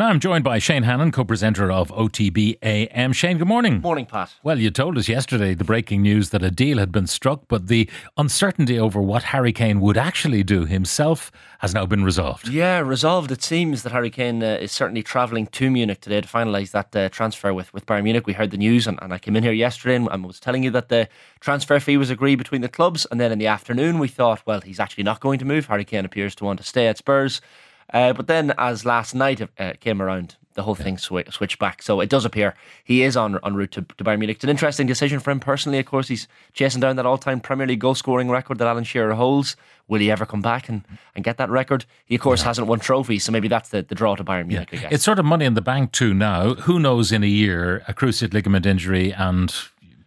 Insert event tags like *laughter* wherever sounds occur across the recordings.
Now I'm joined by Shane Hannon, co-presenter of OTB AM. Shane, good morning. Morning, Pat. Well, you told us yesterday the breaking news that a deal had been struck, but the uncertainty over what Harry Kane would actually do himself has now been resolved. Yeah, resolved. It seems that Harry Kane uh, is certainly travelling to Munich today to finalise that uh, transfer with, with Bayern Munich. We heard the news, and, and I came in here yesterday and, and was telling you that the transfer fee was agreed between the clubs. And then in the afternoon, we thought, well, he's actually not going to move. Harry Kane appears to want to stay at Spurs. Uh, but then, as last night uh, came around, the whole thing swi- switched back. So it does appear he is on en route to, to Bayern Munich. It's an interesting decision for him personally. Of course, he's chasing down that all-time Premier League goal-scoring record that Alan Shearer holds. Will he ever come back and, and get that record? He, of course, hasn't won trophies, so maybe that's the, the draw to Bayern Munich. I guess. It's sort of money in the bank too now. Who knows in a year, a cruciate ligament injury and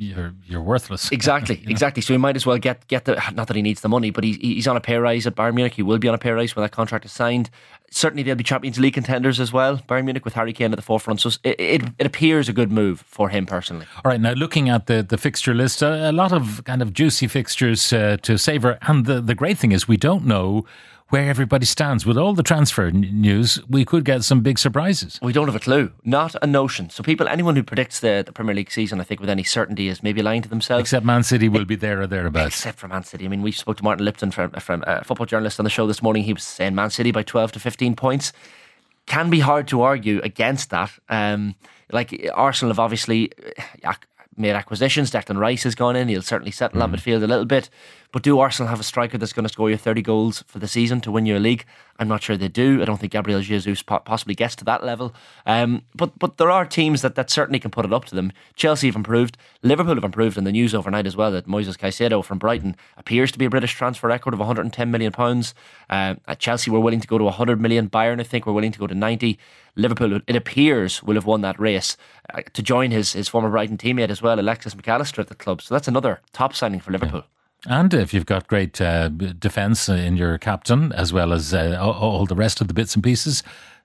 you're, you're worthless. *laughs* Exactly, exactly. So he might as well get get the not that he needs the money, but he's he's on a pay rise at Bayern Munich. He will be on a pay rise when that contract is signed. Certainly, they'll be Champions League contenders as well. Bayern Munich with Harry Kane at the forefront, so it it, it appears a good move for him personally. All right, now looking at the, the fixture list, a, a lot of kind of juicy fixtures uh, to savour. And the, the great thing is, we don't know where everybody stands. With all the transfer n- news, we could get some big surprises. We don't have a clue, not a notion. So people, anyone who predicts the, the Premier League season, I think with any certainty, is maybe lying to themselves. Except Man City will be there or thereabouts. Except for Man City. I mean, we spoke to Martin Lipton, from, from a football journalist on the show this morning. He was saying Man City by 12 to 15 points. Can be hard to argue against that. Um, like Arsenal have obviously uh, made acquisitions. Declan Rice has gone in. He'll certainly settle that midfield a little bit. But do Arsenal have a striker that's going to score you 30 goals for the season to win your league? I'm not sure they do. I don't think Gabriel Jesus possibly gets to that level. Um, but but there are teams that, that certainly can put it up to them. Chelsea have improved. Liverpool have improved in the news overnight as well that Moises Caicedo from Brighton appears to be a British transfer record of 110 million pounds. Uh, at Chelsea, we're willing to go to 100 million. Bayern, I think, we're willing to go to 90. Liverpool, it appears, will have won that race uh, to join his, his former Brighton teammate as well, Alexis McAllister at the club. So that's another top signing for Liverpool. And if you've got great uh, defence in your captain, as well as uh, all, the rest of the bits and pieces,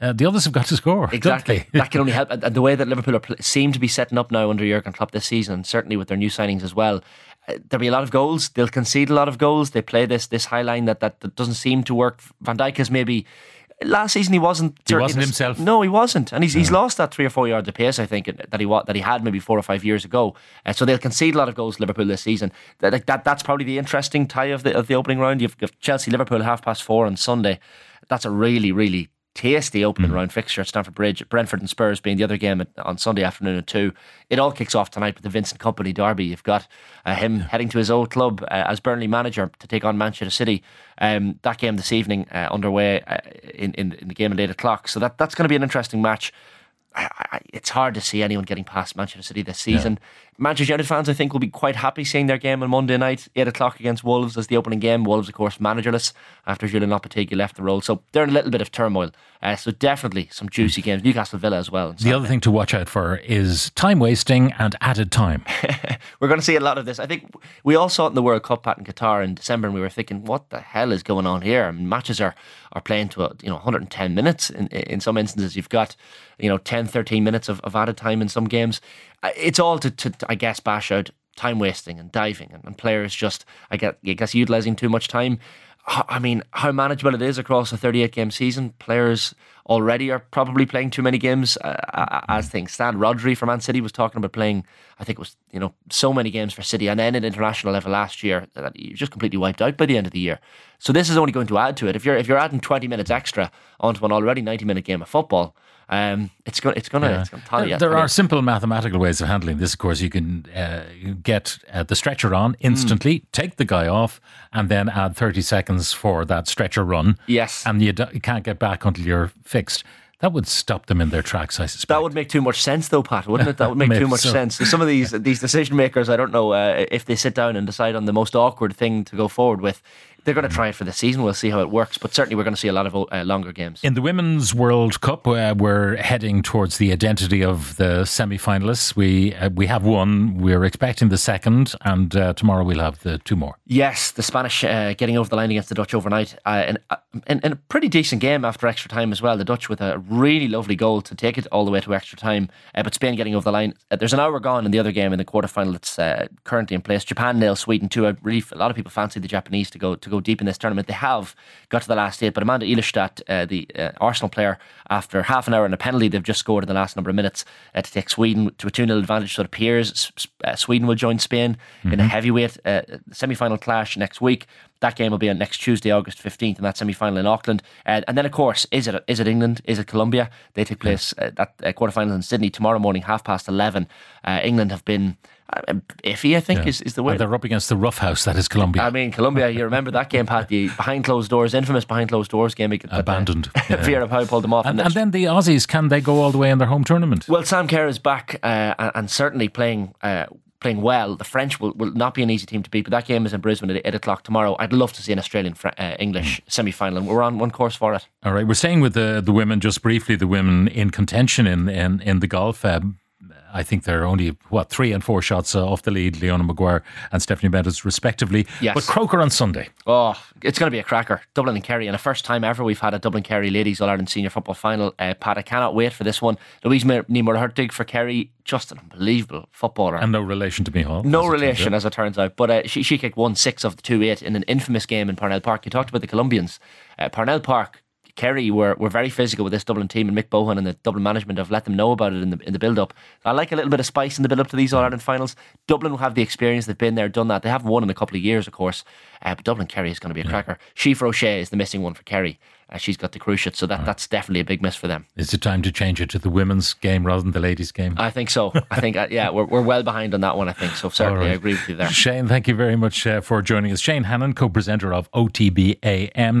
uh, the others have got to score. Exactly. that can only help. *laughs* And the way that Liverpool are, pl- seem to be setting up now under Jurgen Klopp this season, and certainly with their new signings as well, uh, there'll be a lot of goals. They'll concede a lot of goals. They play this this high line that, that, that doesn't seem to work. Van Dijk is maybe. Last season he wasn't. He wasn't himself. No, he wasn't, and he's, he's lost that three or four yards of pace. I think that he that he had maybe four or five years ago. Uh, so they'll concede a lot of goals Liverpool this season. That, like, that that's probably the interesting tie of the of the opening round. You've got Chelsea Liverpool half past four on Sunday. That's a really really tasty opening round fixture at Stamford Bridge. Brentford and Spurs being the other game at, on Sunday afternoon at two. It all kicks off tonight with the Vincent Kompany derby. You've got uh, him heading to his old club uh, as Burnley manager to take on Manchester City. Um, that game this evening uh, underway uh, in, in in the game at eight o'clock. So that that's going to be an interesting match. I, I, it's hard to see anyone getting past Manchester City this season. Manchester United fans, I think, will be quite happy seeing their game on Monday night, 8 o'clock against Wolves as the opening game. Wolves, of course, managerless after Julen Lopetegui left the role. So they're in a little bit of turmoil. Uh, so definitely some juicy games. Newcastle Villa as well. The other thing to watch out for is time wasting and added time. *laughs* We're going to see a lot of this. I think we all saw it in the World Cup pat in Qatar in December, and we were thinking, "What the hell is going on here?" I mean, matches are are playing to a, you know 110 minutes in in some instances. You've got you know 10, 13 minutes of, of added time in some games. It's all to, to I guess bash out time wasting and diving and, and players just I get I guess utilizing too much time. I mean, how manageable it is across a 38 game season. Players already are probably playing too many games uh, uh, as things stand. Rodri from Man City was talking about playing, I think it was, you know, so many games for City and then at international level last year that you just completely wiped out by the end of the year. So this is only going to add to it. If you're if you're adding 20 minutes extra onto an already 90 minute game of football, um, it's going it's going to it's going to tally. There, you. there I mean, are simple mathematical ways of handling this. Of course, you can uh, get uh, the stretcher on instantly, take the guy off, and then add 30 seconds for that stretcher run. Yes. And you, you can't get back until you're fixed. That would stop them in their tracks, I suspect. That would make too much sense, though, Pat, wouldn't it? That would make *laughs* too much so. sense. Some of these *laughs* these decision makers, I don't know uh, if they sit down and decide on the most awkward thing to go forward with. They're going to try it for the season. We'll see how it works, but certainly we're going to see a lot of uh, longer games. In the Women's World Cup, uh, we're heading towards the identity of the semi-finalists. We uh, we have one. We're expecting the second, and uh, tomorrow we'll have the two more. Yes, the Spanish uh, getting over the line against the Dutch overnight, uh, and, and, and a pretty decent game after extra time as well. The Dutch with a really lovely goal to take it all the way to extra time, uh, but Spain getting over the line. Uh, there's an hour gone in the other game in the quarterfinal that's uh, currently in place. Japan nails Sweden too. I really, a lot of people fancy the Japanese to go to go go deep in this tournament. They have got to the last eight, but Amanda Ilestedt, uh, the uh, Arsenal player, after half an hour and a penalty, they've just scored in the last number of minutes uh, to take Sweden to a 2 0 advantage. So it appears uh, Sweden will join Spain mm-hmm. in a heavyweight uh, semi final clash next week. That game will be on next Tuesday, August 15th, in that semi final in Auckland. Uh, and then, of course, is it is it England? Is it Colombia? They take place uh, that uh, quarterfinal in Sydney tomorrow morning, half past 11. Uh, England have been uh, iffy, I think, yeah. is, is the word. they're up against the rough house that is Colombia. I mean, Colombia, you remember that game, Pat, the behind closed doors, infamous behind closed doors game. Abandoned. Uh, *laughs* yeah. Vera Pauw pulled them off. And, and, then the Aussies, can they go all the way in their home tournament? Well, Sam Kerr is back uh, and certainly playing uh, playing well. The French will, will not be an easy team to beat, but that game is in Brisbane at 8 o'clock tomorrow. I'd love to see an Australian uh, English mm. semi final, and we're on one course for it. All right, we're staying with the, the women just briefly, the women in contention in, in, in the golf. Uh, I think they're only what three and four shots uh, off the lead. Leona Maguire and Stephanie Bendis, respectively. Yes. But Croker on Sunday. Oh, it's going to be a cracker. Dublin and Kerry, and the first time ever we've had a Dublin Kerry Ladies All Ireland Senior Football Final. Uh, Pat, I cannot wait for this one. Louise Ní Mhuircheartaigh for Kerry, just an unbelievable footballer, and no relation to Micheál. No as relation, as it turns out. But uh, she she kicked one six of the two eight in an infamous game in Parnell Park. You talked about the Colombians. Uh, Parnell Park Kerry were, were very physical with this Dublin team, and Mick Bohan and the Dublin management have let them know about it in the in the build up. I like a little bit of spice in the build up to these All Ireland finals. Dublin will have the experience; they've been there, done that. They haven't won in a couple of years, of course, uh, but Dublin Kerry is going to be a yeah. cracker. Síofra O'Shea is the missing one for Kerry. Uh, she's got the cruciate, so that, right. that's definitely a big miss for them. Is it time to change it to the women's game rather than the ladies' game? I think so. I think, uh, yeah, we're, we're well behind on that one, I think. So certainly right. I agree with you there. Shane, thank you very much uh, for joining us. Shane Hannon, co presenter of OTBAM.